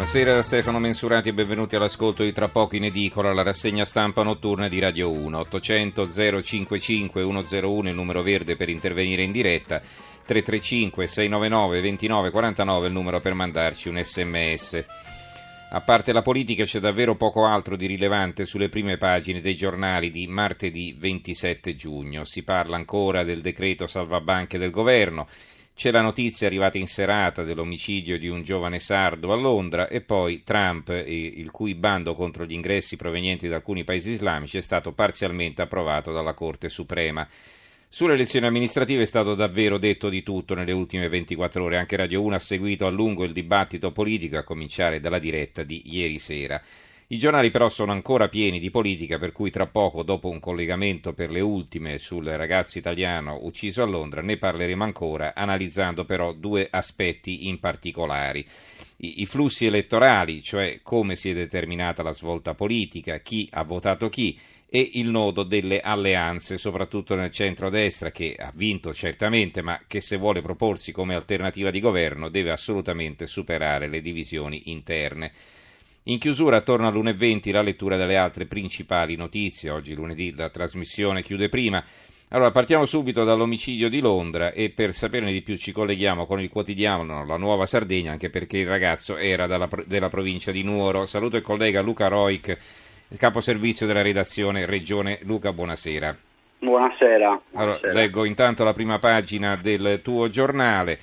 Buonasera da Stefano Mensurati e benvenuti all'ascolto di Tra poco in edicola, la rassegna stampa notturna di Radio 1. 800 055 101 il numero verde per intervenire in diretta, 335 699 2949 il numero per mandarci un sms. A parte la politica c'è davvero poco altro di rilevante sulle prime pagine dei giornali di martedì 27 giugno. Si parla ancora del decreto salvabanche del governo c'è la notizia arrivata in serata dell'omicidio di un giovane sardo a Londra e poi Trump, il cui bando contro gli ingressi provenienti da alcuni paesi islamici è stato parzialmente approvato dalla Corte Suprema. Sulle elezioni amministrative è stato davvero detto di tutto nelle ultime 24 ore. Anche Radio 1 ha seguito a lungo il dibattito politico, a cominciare dalla diretta di ieri sera. I giornali però sono ancora pieni di politica, per cui tra poco, dopo un collegamento per le ultime sul ragazzo italiano ucciso a Londra, ne parleremo ancora, analizzando però due aspetti in particolari. I, i flussi elettorali, cioè come si è determinata la svolta politica, chi ha votato chi, e il nodo delle alleanze, soprattutto nel centro-destra, che ha vinto certamente, ma che se vuole proporsi come alternativa di governo deve assolutamente superare le divisioni interne. In chiusura, attorno all'1.20, la lettura delle altre principali notizie. Oggi, lunedì, la trasmissione chiude prima. Allora, partiamo subito dall'omicidio di Londra e per saperne di più ci colleghiamo con il quotidiano La Nuova Sardegna, anche perché il ragazzo era dalla, della provincia di Nuoro. Saluto il collega Luca Roic, capo servizio della redazione Regione. Luca, buonasera. Buonasera. buonasera. Allora, leggo intanto la prima pagina del tuo giornale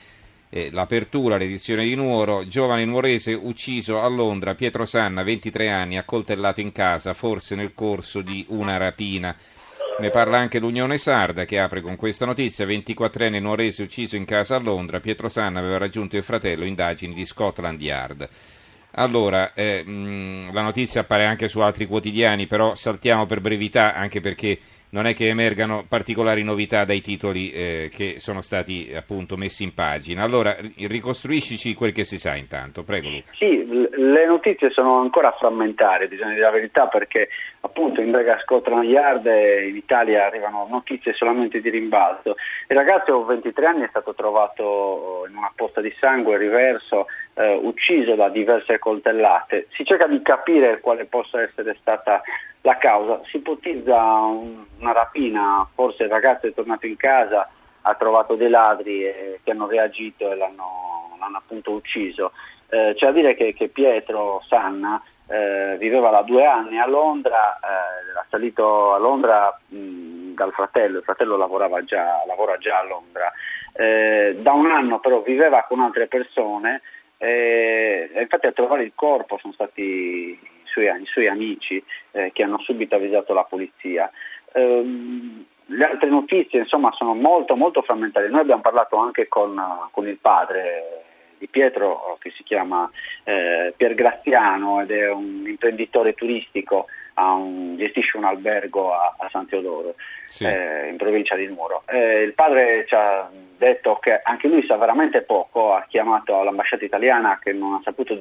eh, l'apertura, l'edizione di Nuoro, giovane nuorese ucciso a Londra, Pietro Sanna, 23 anni, accoltellato in casa, forse nel corso di una rapina. Ne parla anche l'Unione Sarda che apre con questa notizia, 24enne nuorese ucciso in casa a Londra, Pietro Sanna aveva raggiunto il fratello, indagini di Scotland Yard. Allora, eh, mh, la notizia appare anche su altri quotidiani, però saltiamo per brevità, anche perché non è che emergano particolari novità dai titoli eh, che sono stati appunto messi in pagina. Allora, ricostruiscici quel che si sa intanto, prego Luca. Sì, le notizie sono ancora frammentarie, bisogna dire la verità, perché appunto in Brega Scotland Yard in Italia arrivano notizie solamente di rimbalzo. Il ragazzo, 23 anni, è stato trovato in una posta di sangue riverso, eh, ucciso da diverse coltellate. Si cerca di capire quale possa essere stata la causa. Si ipotizza una rapina, forse il ragazzo è tornato in casa, ha trovato dei ladri eh, che hanno reagito e l'hanno, l'hanno appunto ucciso. Eh, c'è da dire che, che Pietro Sanna eh, viveva da due anni a Londra, eh, era salito a Londra mh, dal fratello, il fratello lavorava già, lavora già a Londra. Eh, da un anno però viveva con altre persone e infatti a trovare il corpo sono stati suoi, i suoi amici eh, che hanno subito avvisato la polizia. Um, le altre notizie insomma, sono molto, molto frammentarie. Noi abbiamo parlato anche con, con il padre di Pietro che si chiama eh, Pier Graziano ed è un imprenditore turistico, un, gestisce un albergo a, a San Teodoro sì. eh, in provincia di Nuoro. Eh, il padre ci ha detto che anche lui sa veramente poco, ha chiamato l'ambasciata italiana che non ha saputo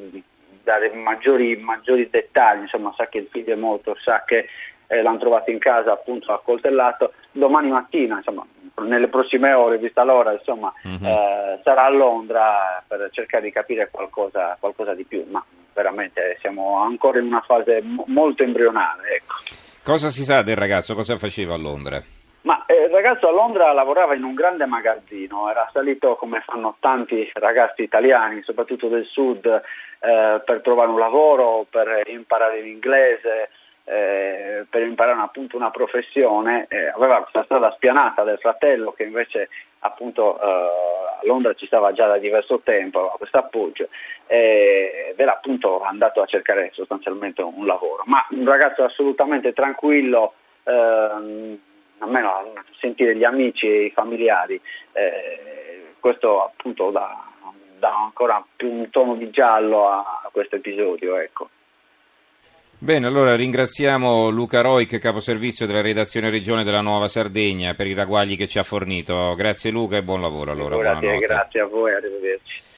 dare maggiori, maggiori dettagli, insomma sa che il figlio è morto, sa che eh, l'hanno trovato in casa appunto accoltellato, domani mattina, insomma, nelle prossime ore, vista l'ora, insomma, mm-hmm. eh, sarà a Londra per cercare di capire qualcosa, qualcosa, di più, ma veramente siamo ancora in una fase m- molto embrionale. Ecco. Cosa si sa del ragazzo? Cosa faceva a Londra? Ma eh, il ragazzo a Londra lavorava in un grande magazzino, era salito come fanno tanti ragazzi italiani, soprattutto del sud, eh, per trovare un lavoro, per imparare l'inglese, eh, per imparare appunto una professione. Eh, aveva questa strada spianata del fratello che invece appunto eh, a Londra ci stava già da diverso tempo, aveva questo appoggio ed era appunto andato a cercare sostanzialmente un lavoro. Ma un ragazzo assolutamente tranquillo. Ehm, almeno sentire gli amici e i familiari, eh, questo appunto dà, dà ancora più un tono di giallo a, a questo episodio. Ecco. Bene, allora ringraziamo Luca Roic, caposervizio della redazione regione della Nuova Sardegna, per i ragguagli che ci ha fornito. Grazie Luca e buon lavoro. Allora, grazie, grazie a voi, arrivederci.